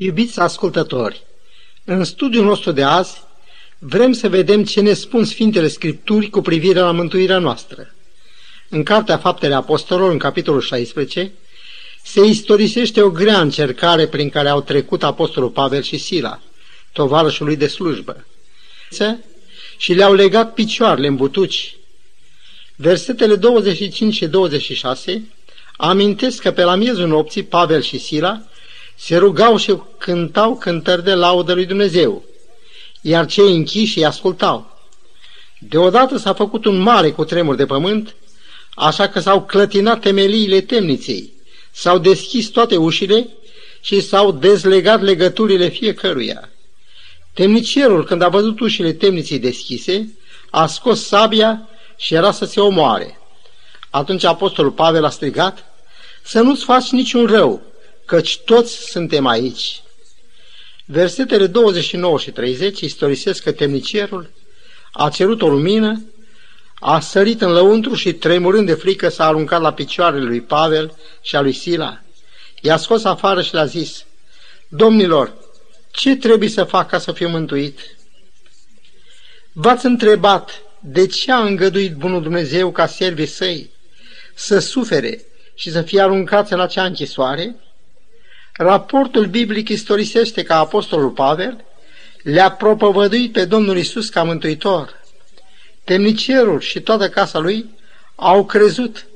Iubiți ascultători, în studiul nostru de azi vrem să vedem ce ne spun Sfintele Scripturi cu privire la mântuirea noastră. În Cartea Faptele Apostolilor, în capitolul 16, se istorisește o grea încercare prin care au trecut Apostolul Pavel și Sila, tovarășul lui de slujbă, și le-au legat picioarele în butuci. Versetele 25 și 26 amintesc că pe la miezul nopții Pavel și Sila se rugau și cântau cântări de laudă lui Dumnezeu, iar cei închiși îi ascultau. Deodată s-a făcut un mare cutremur de pământ, așa că s-au clătinat temeliile temniței, s-au deschis toate ușile și s-au dezlegat legăturile fiecăruia. Temnicierul, când a văzut ușile temniței deschise, a scos sabia și era să se omoare. Atunci apostolul Pavel a strigat, să nu-ți faci niciun rău, căci toți suntem aici. Versetele 29 și 30 istorisesc că temnicierul a cerut o lumină, a sărit în lăuntru și tremurând de frică s-a aruncat la picioarele lui Pavel și a lui Sila. I-a scos afară și le-a zis, Domnilor, ce trebuie să fac ca să fiu mântuit? V-ați întrebat de ce a îngăduit Bunul Dumnezeu ca servii săi să sufere și să fie aruncați la acea închisoare? Raportul biblic istorisește că Apostolul Pavel le-a propovăduit pe Domnul Isus ca mântuitor. Temnicierul și toată casa lui au crezut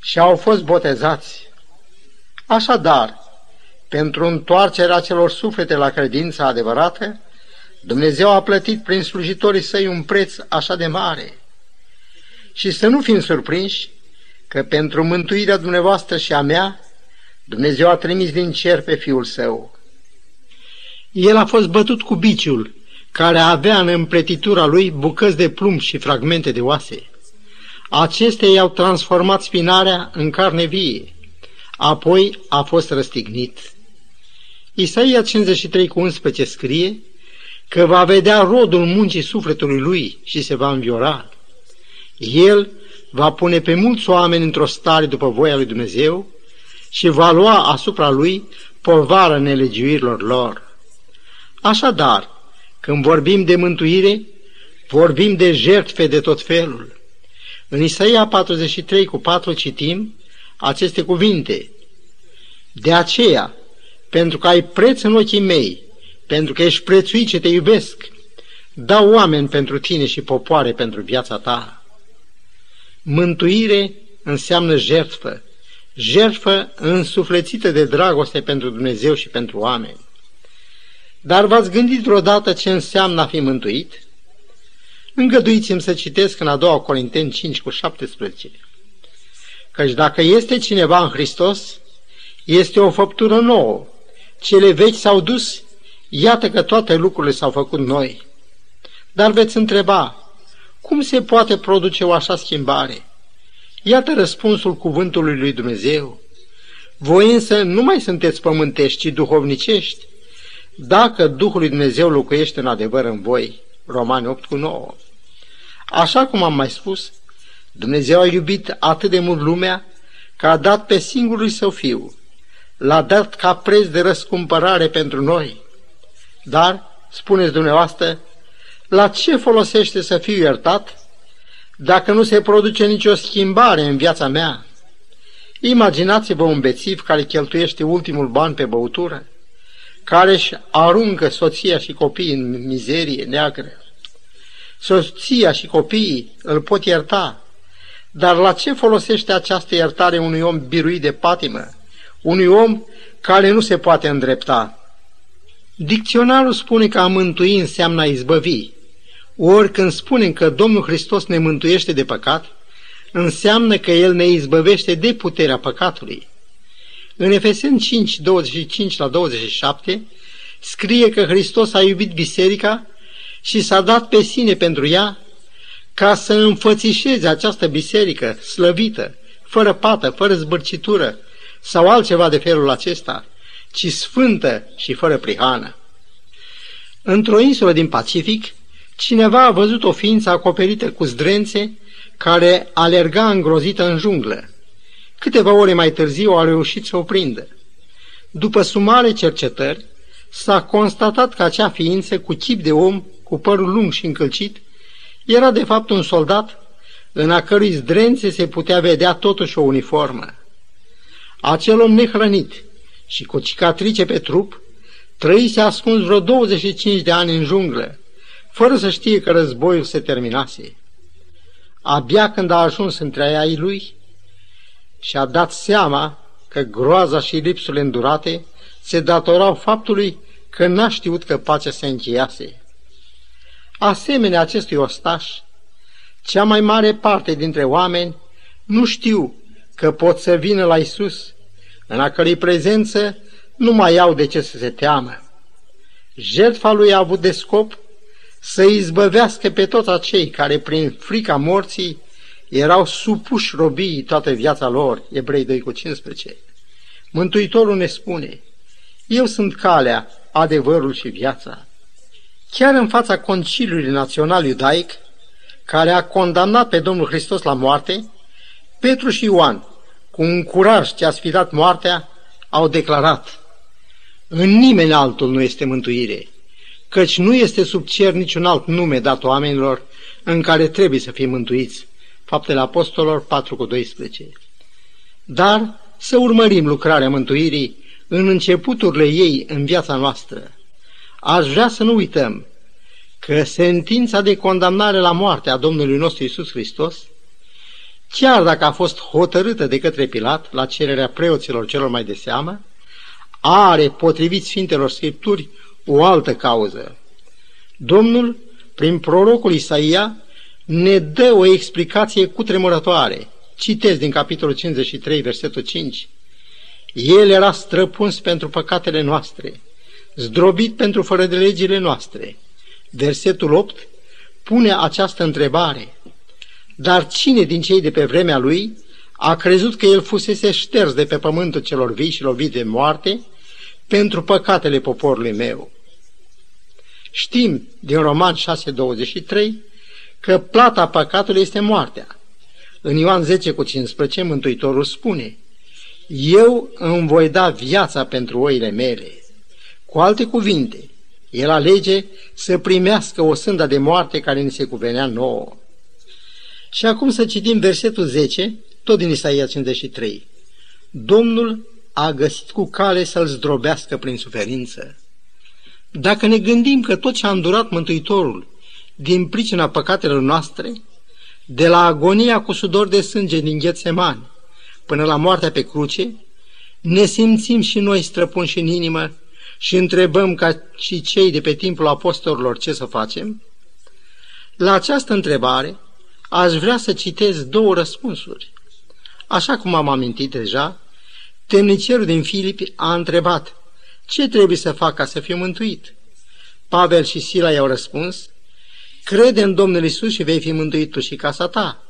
și au fost botezați. Așadar, pentru întoarcerea celor suflete la credința adevărată, Dumnezeu a plătit prin slujitorii săi un preț așa de mare. Și să nu fim surprinși că pentru mântuirea dumneavoastră și a mea, Dumnezeu a trimis din cer pe Fiul Său. El a fost bătut cu biciul, care avea în împletitura lui bucăți de plumb și fragmente de oase. Acestea i-au transformat spinarea în carne vie. Apoi a fost răstignit. Isaia 53 cu 11 scrie că va vedea rodul muncii sufletului lui și se va înviora. El va pune pe mulți oameni într-o stare după voia lui Dumnezeu și va lua asupra lui povara nelegiuirilor lor. Așadar, când vorbim de mântuire, vorbim de jertfe de tot felul. În Isaia 43 cu 4 citim aceste cuvinte. De aceea, pentru că ai preț în ochii mei, pentru că ești prețuit ce te iubesc, dau oameni pentru tine și popoare pentru viața ta. Mântuire înseamnă jertfă, jertfă însuflețită de dragoste pentru Dumnezeu și pentru oameni. Dar v-ați gândit vreodată ce înseamnă a fi mântuit? Îngăduiți-mi să citesc în a doua Corinteni 5 cu 17. Căci dacă este cineva în Hristos, este o făptură nouă. Cele vechi s-au dus, iată că toate lucrurile s-au făcut noi. Dar veți întreba, cum se poate produce o așa schimbare? Iată răspunsul cuvântului lui Dumnezeu. Voi însă nu mai sunteți pământești, ci duhovnicești, dacă Duhul lui Dumnezeu locuiește în adevăr în voi. Romani 8 cu 9. Așa cum am mai spus, Dumnezeu a iubit atât de mult lumea că a dat pe singurul său fiu. L-a dat ca preț de răscumpărare pentru noi. Dar, spuneți dumneavoastră, la ce folosește să fiu iertat dacă nu se produce nicio schimbare în viața mea? Imaginați-vă un bețiv care cheltuiește ultimul ban pe băutură, care își aruncă soția și copiii în mizerie neagră. Soția și copiii îl pot ierta, dar la ce folosește această iertare unui om biruit de patimă, unui om care nu se poate îndrepta? Dicționarul spune că a mântui înseamnă a izbăvi, ori când spunem că Domnul Hristos ne mântuiește de păcat, înseamnă că El ne izbăvește de puterea păcatului. În Efeseni 5, 25 la 27, scrie că Hristos a iubit biserica și s-a dat pe sine pentru ea ca să înfățișeze această biserică slăvită, fără pată, fără zbârcitură sau altceva de felul acesta, ci sfântă și fără prihană. Într-o insulă din Pacific, cineva a văzut o ființă acoperită cu zdrențe care alerga îngrozită în junglă. Câteva ore mai târziu au reușit să o prindă. După sumare cercetări, s-a constatat că acea ființă cu chip de om, cu părul lung și încălcit, era de fapt un soldat în a cărui zdrențe se putea vedea totuși o uniformă. Acel om nehrănit și cu cicatrice pe trup trăise ascuns vreo 25 de ani în junglă, fără să știe că războiul se terminase. Abia când a ajuns între ai lui și a dat seama că groaza și lipsurile îndurate se datorau faptului că n-a știut că pacea se încheiase. Asemenea acestui ostaș, cea mai mare parte dintre oameni nu știu că pot să vină la Isus, în a cărei prezență nu mai au de ce să se teamă. Jertfa lui a avut de scop să izbăvească pe toți acei care prin frica morții erau supuși robii toată viața lor, Ebrei 2 cu 15. Mântuitorul ne spune, eu sunt calea, adevărul și viața. Chiar în fața Conciliului Național Iudaic, care a condamnat pe Domnul Hristos la moarte, Petru și Ioan, cu un curaj ce a sfidat moartea, au declarat, în nimeni altul nu este mântuire, căci nu este sub cer niciun alt nume dat oamenilor în care trebuie să fie mântuiți. Faptele Apostolilor 4 cu 12. Dar să urmărim lucrarea mântuirii în începuturile ei în viața noastră. Aș vrea să nu uităm că sentința de condamnare la moarte a Domnului nostru Isus Hristos, chiar dacă a fost hotărâtă de către Pilat la cererea preoților celor mai de seamă, are, potrivit Sfintelor Scripturi, o altă cauză. Domnul, prin prorocul Isaia, ne dă o explicație cutremurătoare. Citez din capitolul 53, versetul 5. El era străpuns pentru păcatele noastre, zdrobit pentru fără de legile noastre. Versetul 8 pune această întrebare. Dar cine din cei de pe vremea lui a crezut că el fusese șters de pe pământul celor vii și lovit de moarte pentru păcatele poporului meu? Știm din Roman 6.23 că plata păcatului este moartea. În Ioan 10 cu 15, Mântuitorul spune, Eu îmi voi da viața pentru oile mele. Cu alte cuvinte, el alege să primească o sânda de moarte care ni se cuvenea nouă. Și acum să citim versetul 10, tot din Isaia 53. Domnul a găsit cu cale să-l zdrobească prin suferință. Dacă ne gândim că tot ce a îndurat Mântuitorul din pricina păcatelor noastre, de la agonia cu sudor de sânge din Ghețemani până la moartea pe cruce, ne simțim și noi străpunși în inimă și întrebăm ca și cei de pe timpul apostolilor ce să facem? La această întrebare aș vrea să citez două răspunsuri. Așa cum am amintit deja, temnicerul din Filipi a întrebat ce trebuie să fac ca să fiu mântuit. Pavel și Sila i-au răspuns, crede în Domnul Isus și vei fi mântuit tu și casa ta.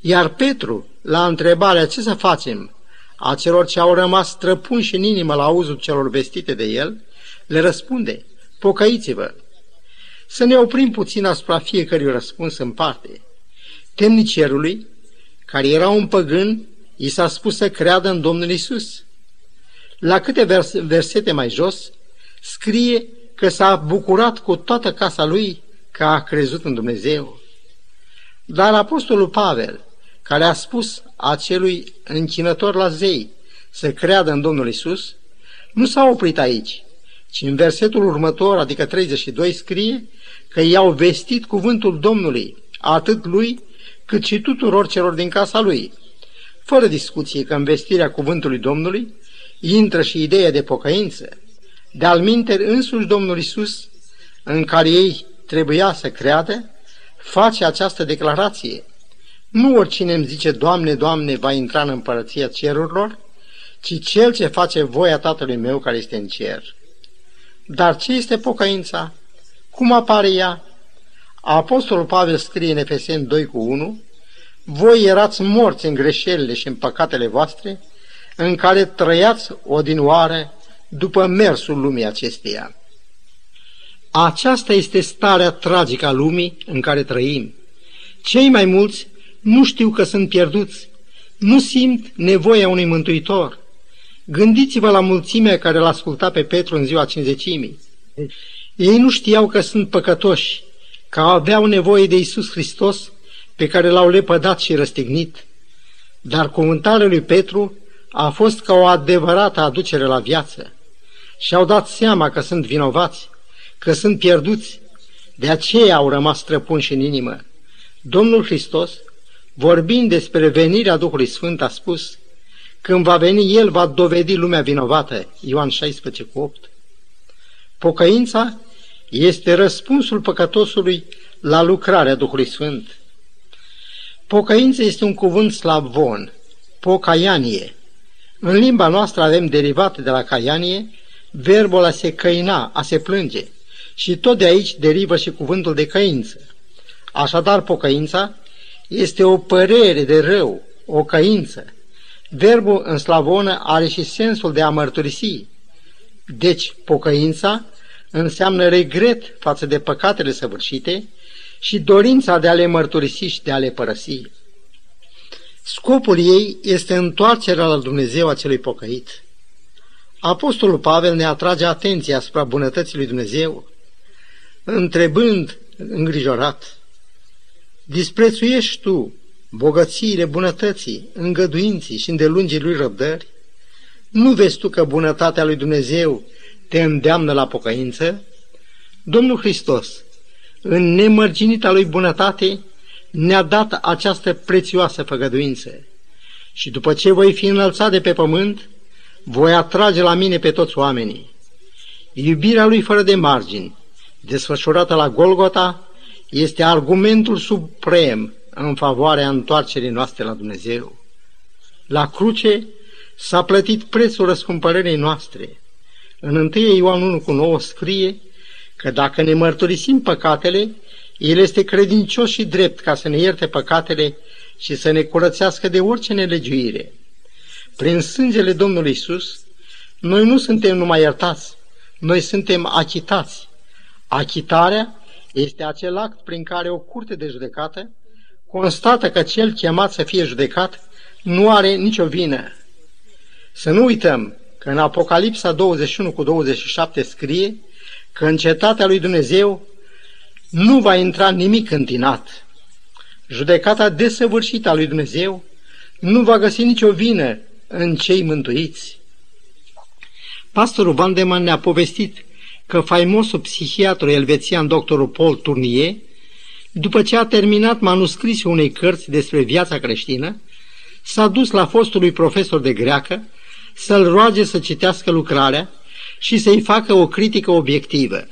Iar Petru, la întrebarea ce să facem a celor ce au rămas străpunși în inimă la auzul celor vestite de el, le răspunde, pocăiți-vă. Să ne oprim puțin asupra fiecărui răspuns în parte. Temnicerului, care era un păgân, i s-a spus să creadă în Domnul Isus. La câte vers- versete mai jos, scrie că s-a bucurat cu toată casa lui că a crezut în Dumnezeu. Dar Apostolul Pavel, care a spus acelui închinător la zei să creadă în Domnul Isus, nu s-a oprit aici, ci în versetul următor, adică 32, scrie că i-au vestit cuvântul Domnului, atât lui, cât și tuturor celor din casa lui. Fără discuție că în vestirea cuvântului Domnului intră și ideea de pocăință. De-al însuși Domnul Isus, în care ei trebuia să creadă, face această declarație. Nu oricine îmi zice, Doamne, Doamne, va intra în împărăția cerurilor, ci cel ce face voia Tatălui meu care este în cer. Dar ce este pocăința? Cum apare ea? Apostolul Pavel scrie în Efeseni 2 cu 1, Voi erați morți în greșelile și în păcatele voastre, în care trăiați odinoare după mersul lumii acesteia. Aceasta este starea tragică a lumii în care trăim. Cei mai mulți nu știu că sunt pierduți, nu simt nevoia unui mântuitor. Gândiți-vă la mulțimea care l-a ascultat pe Petru în ziua cinzecimii. Ei nu știau că sunt păcătoși, că aveau nevoie de Isus Hristos pe care l-au lepădat și răstignit. Dar cuvântarea lui Petru a fost ca o adevărată aducere la viață. Și-au dat seama că sunt vinovați, că sunt pierduți, de aceea au rămas străpunși în inimă. Domnul Hristos, vorbind despre venirea Duhului Sfânt, a spus, când va veni El, va dovedi lumea vinovată. Ioan 16 cu 8. Pocăința este răspunsul păcătosului la lucrarea Duhului Sfânt. Pocăință este un cuvânt slavon, pocaianie. În limba noastră avem derivate de la caianie, verbul a se căina, a se plânge. Și tot de aici derivă și cuvântul de căință. Așadar, pocăința este o părere de rău, o căință. Verbul în slavonă are și sensul de a mărturisi. Deci, pocăința înseamnă regret față de păcatele săvârșite și dorința de a le mărturisi și de a le părăsi. Scopul ei este întoarcerea la Dumnezeu a celui pocăit. Apostolul Pavel ne atrage atenția asupra bunătății lui Dumnezeu, întrebând îngrijorat, disprețuiești tu bogățiile bunătății, îngăduinții și îndelungii lui răbdări? Nu vezi tu că bunătatea lui Dumnezeu te îndeamnă la pocăință? Domnul Hristos, în nemărginita lui bunătate, ne-a dat această prețioasă făgăduință. Și după ce voi fi înălțat de pe pământ, voi atrage la mine pe toți oamenii. Iubirea lui fără de margini, desfășurată la Golgota, este argumentul suprem în favoarea întoarcerii noastre la Dumnezeu. La cruce s-a plătit prețul răscumpărării noastre. În 1 Ioan 1 cu 9 scrie că dacă ne mărturisim păcatele, El este credincios și drept ca să ne ierte păcatele și să ne curățească de orice nelegiuire. Prin sângele Domnului Isus, noi nu suntem numai iertați, noi suntem achitați. Achitarea este acel act prin care o curte de judecată constată că cel chemat să fie judecat nu are nicio vină. Să nu uităm că în Apocalipsa 21 cu 27 scrie că în cetatea lui Dumnezeu nu va intra nimic întinat. Judecata desăvârșită a lui Dumnezeu nu va găsi nicio vină în cei mântuiți. Pastorul Vandeman ne-a povestit că faimosul psihiatru elvețian doctorul Paul Tournier, după ce a terminat manuscrisul unei cărți despre viața creștină, s-a dus la fostului profesor de greacă să-l roage să citească lucrarea și să-i facă o critică obiectivă.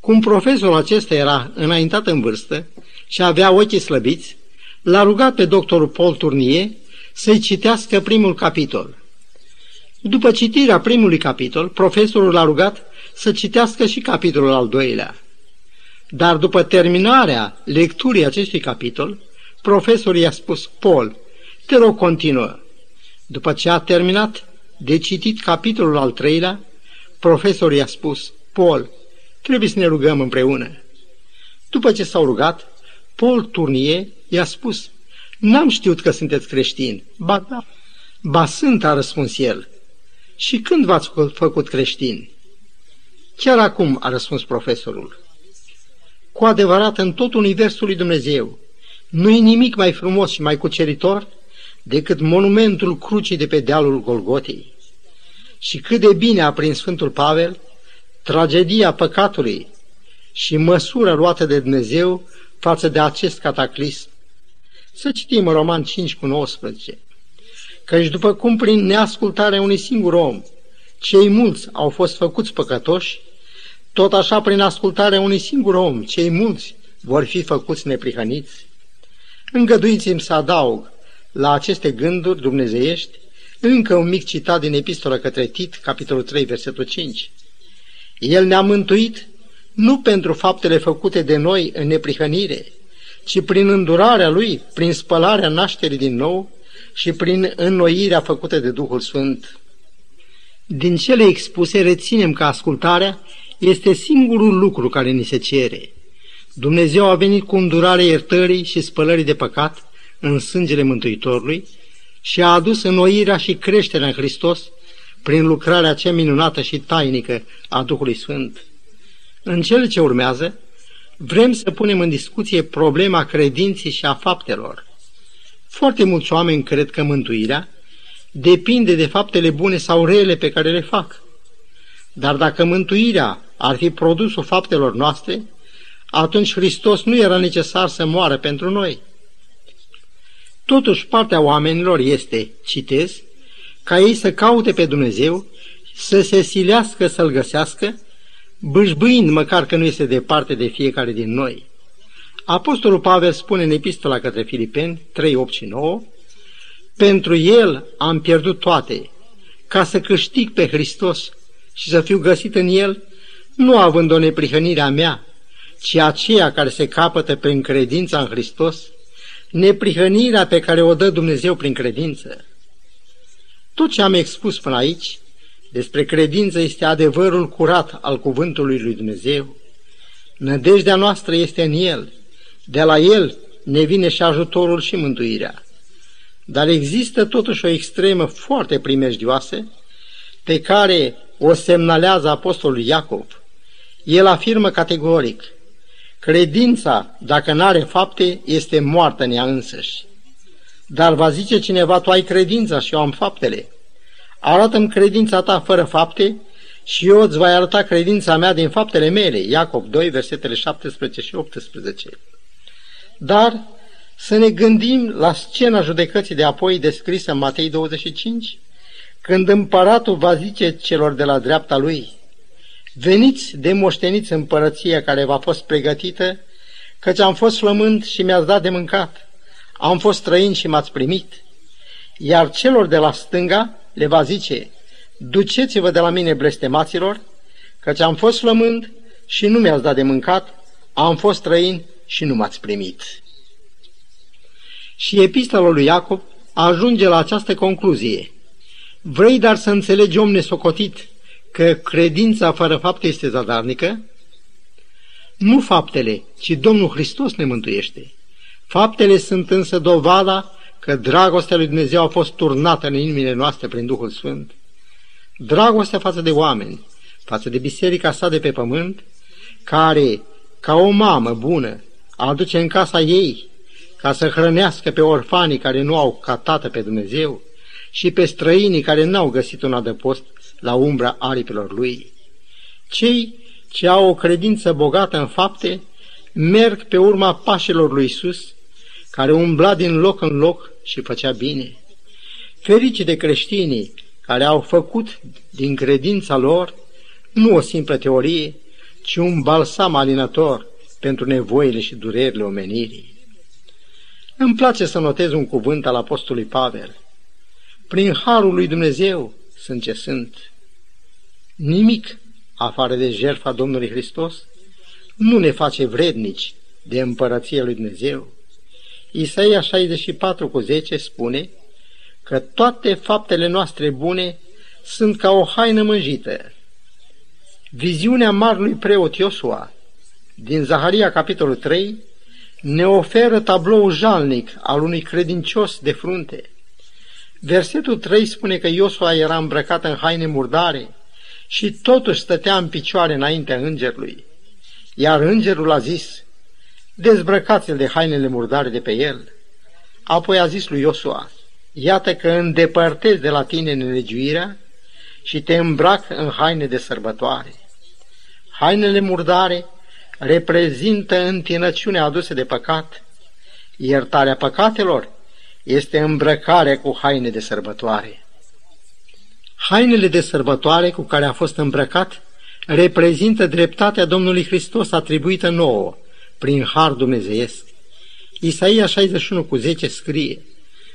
Cum profesorul acesta era înaintat în vârstă și avea ochii slăbiți, l-a rugat pe doctorul Paul Tournier să-i citească primul capitol. După citirea primului capitol, profesorul l-a rugat să citească și capitolul al doilea. Dar după terminarea lecturii acestui capitol, profesorul i-a spus, Paul, te rog continuă. După ce a terminat de citit capitolul al treilea, profesorul i-a spus, Paul, trebuie să ne rugăm împreună. După ce s-au rugat, Paul Turnie i-a spus, N-am știut că sunteți creștini. Ba da. Ba sunt, a răspuns el. Și când v-ați făcut creștini? Chiar acum, a răspuns profesorul. Cu adevărat, în tot universul lui Dumnezeu, nu-i nimic mai frumos și mai cuceritor decât monumentul crucii de pe dealul Golgotei. Și cât de bine a prins Sfântul Pavel tragedia păcatului și măsura luată de Dumnezeu față de acest cataclism. Să citim Roman 5 cu 19. Căci după cum prin neascultarea unui singur om, cei mulți au fost făcuți păcătoși, tot așa prin ascultarea unui singur om, cei mulți vor fi făcuți neprihăniți. Îngăduiți-mi să adaug la aceste gânduri dumnezeiești încă un mic citat din epistola către Tit, capitolul 3, versetul 5. El ne-a mântuit nu pentru faptele făcute de noi în neprihănire, ci prin îndurarea Lui, prin spălarea nașterii din nou și prin înnoirea făcută de Duhul Sfânt. Din cele expuse reținem că ascultarea este singurul lucru care ni se cere. Dumnezeu a venit cu îndurare iertării și spălării de păcat în sângele Mântuitorului și a adus înnoirea și creșterea în Hristos prin lucrarea cea minunată și tainică a Duhului Sfânt. În cele ce urmează, vrem să punem în discuție problema credinței și a faptelor. Foarte mulți oameni cred că mântuirea depinde de faptele bune sau rele pe care le fac. Dar dacă mântuirea ar fi produsul faptelor noastre, atunci Hristos nu era necesar să moară pentru noi. Totuși, partea oamenilor este, citez, ca ei să caute pe Dumnezeu, să se silească să-L găsească, bâșbâind măcar că nu este departe de fiecare din noi. Apostolul Pavel spune în epistola către Filipeni 3, 8 și 9, Pentru El am pierdut toate, ca să câștig pe Hristos și să fiu găsit în El, nu având o neprihănire a mea, ci aceea care se capătă prin credința în Hristos, neprihănirea pe care o dă Dumnezeu prin credință. Tot ce am expus până aici despre credință este adevărul curat al cuvântului lui Dumnezeu. Nădejdea noastră este în El. De la El ne vine și ajutorul și mântuirea. Dar există totuși o extremă foarte primejdioasă pe care o semnalează apostolul Iacov. El afirmă categoric, credința, dacă nu are fapte, este moartă în ea însăși. Dar va zice cineva, tu ai credința și eu am faptele. Arată-mi credința ta fără fapte și eu îți voi arăta credința mea din faptele mele. Iacob 2, versetele 17 și 18. Dar să ne gândim la scena judecății de apoi descrisă în Matei 25, când împăratul va zice celor de la dreapta lui, Veniți de moșteniți împărăția care v-a fost pregătită, căci am fost flământ și mi-ați dat de mâncat, am fost străin și m-ați primit. Iar celor de la stânga le va zice, duceți-vă de la mine blestemaților, căci am fost flământ și nu mi-ați dat de mâncat, am fost străin și nu m-ați primit. Și epistola lui Iacob ajunge la această concluzie. Vrei dar să înțelegi, om nesocotit, că credința fără fapte este zadarnică? Nu faptele, ci Domnul Hristos ne mântuiește. Faptele sunt însă dovada că dragostea lui Dumnezeu a fost turnată în inimile noastre prin Duhul Sfânt. Dragostea față de oameni, față de biserica sa de pe pământ, care, ca o mamă bună, aduce în casa ei ca să hrănească pe orfanii care nu au ca tată pe Dumnezeu și pe străinii care n-au găsit un adăpost la umbra aripilor lui. Cei ce au o credință bogată în fapte merg pe urma pașilor lui Isus, care umbla din loc în loc și făcea bine. Ferici de creștinii care au făcut din credința lor nu o simplă teorie, ci un balsam alinător pentru nevoile și durerile omenirii. Îmi place să notez un cuvânt al Apostolului Pavel. Prin harul lui Dumnezeu sunt ce sunt. Nimic, afară de jertfa Domnului Hristos, nu ne face vrednici de împărăția lui Dumnezeu. Isaia 64 cu 10 spune că toate faptele noastre bune sunt ca o haină mânjită. Viziunea marului preot Iosua din Zaharia capitolul 3 ne oferă tablou jalnic al unui credincios de frunte. Versetul 3 spune că Iosua era îmbrăcat în haine murdare și totuși stătea în picioare înaintea îngerului. Iar îngerul a zis, dezbrăcați-l de hainele murdare de pe el. Apoi a zis lui Iosua, iată că îndepărtezi de la tine nelegiuirea și te îmbrac în haine de sărbătoare. Hainele murdare reprezintă întinăciunea adusă de păcat. Iertarea păcatelor este îmbrăcarea cu haine de sărbătoare. Hainele de sărbătoare cu care a fost îmbrăcat reprezintă dreptatea Domnului Hristos atribuită nouă prin har dumnezeiesc. Isaia 61 cu 10 scrie,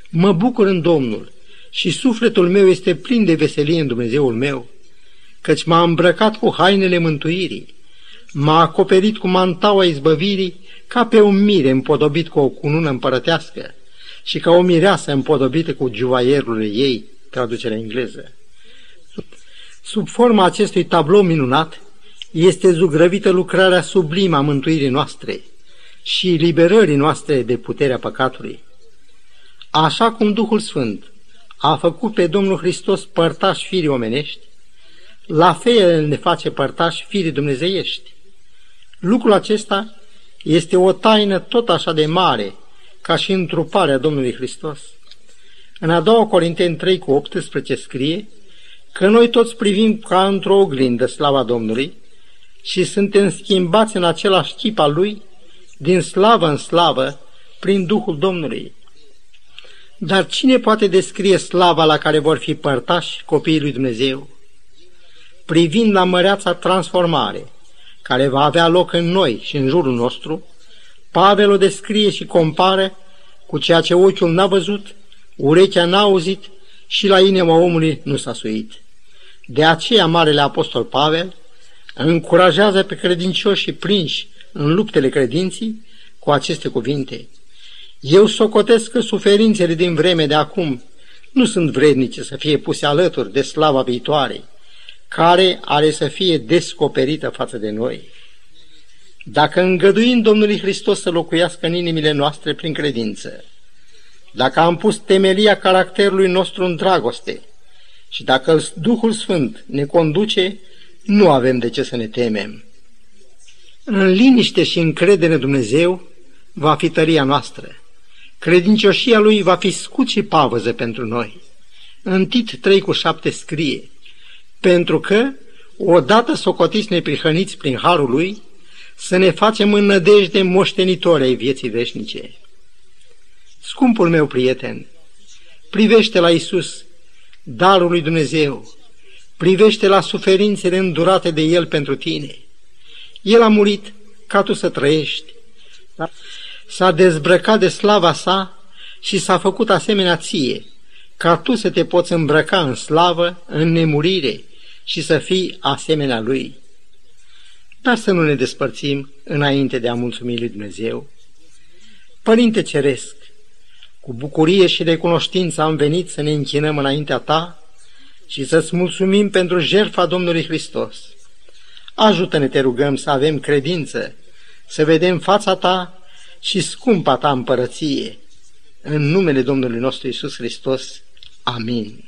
Mă bucur în Domnul și sufletul meu este plin de veselie în Dumnezeul meu, căci m-a îmbrăcat cu hainele mântuirii, m-a acoperit cu mantaua izbăvirii ca pe un mire împodobit cu o cunună împărătească și ca o mireasă împodobită cu juvaierul ei, traducerea engleză. Sub forma acestui tablou minunat este zugrăvită lucrarea sublimă a mântuirii noastre și liberării noastre de puterea păcatului. Așa cum Duhul Sfânt a făcut pe Domnul Hristos părtași firii omenești, la fel ne face părtași firii dumnezeiești. Lucrul acesta este o taină tot așa de mare ca și întruparea Domnului Hristos. În a doua Corinteni 3 cu 18 scrie că noi toți privim ca într-o oglindă slava Domnului și suntem schimbați în același chip al Lui, din slavă în slavă, prin Duhul Domnului. Dar cine poate descrie slava la care vor fi părtași copiii lui Dumnezeu? Privind la măreața transformare, care va avea loc în noi și în jurul nostru, Pavel o descrie și compară cu ceea ce ochiul n-a văzut, urechea n-a auzit și la inima omului nu s-a suit. De aceea Marele Apostol Pavel încurajează pe credincioși și prinși în luptele credinții cu aceste cuvinte. Eu socotesc că suferințele din vreme de acum nu sunt vrednice să fie puse alături de slava viitoare, care are să fie descoperită față de noi. Dacă îngăduim Domnului Hristos să locuiască în inimile noastre prin credință, dacă am pus temelia caracterului nostru în dragoste și dacă Duhul Sfânt ne conduce, nu avem de ce să ne temem. În liniște și încredere în Dumnezeu va fi tăria noastră. Credincioșia Lui va fi scut și pavăză pentru noi. În Tit 3 cu 7 scrie, pentru că, odată socotiți neprihăniți prin harul Lui, să ne facem în nădejde moștenitori ai vieții veșnice. Scumpul meu prieten, privește la Isus, darul lui Dumnezeu, privește la suferințele îndurate de El pentru tine. El a murit ca tu să trăiești. S-a dezbrăcat de slava sa și s-a făcut asemenea ție, ca tu să te poți îmbrăca în slavă, în nemurire și să fii asemenea Lui. Dar să nu ne despărțim înainte de a mulțumi lui Dumnezeu. Părinte Ceresc, cu bucurie și recunoștință am venit să ne închinăm înaintea Ta și să-ți mulțumim pentru jertfa Domnului Hristos. Ajută-ne, te rugăm, să avem credință, să vedem fața Ta și scumpa Ta împărăție. În numele Domnului nostru Isus Hristos. Amin.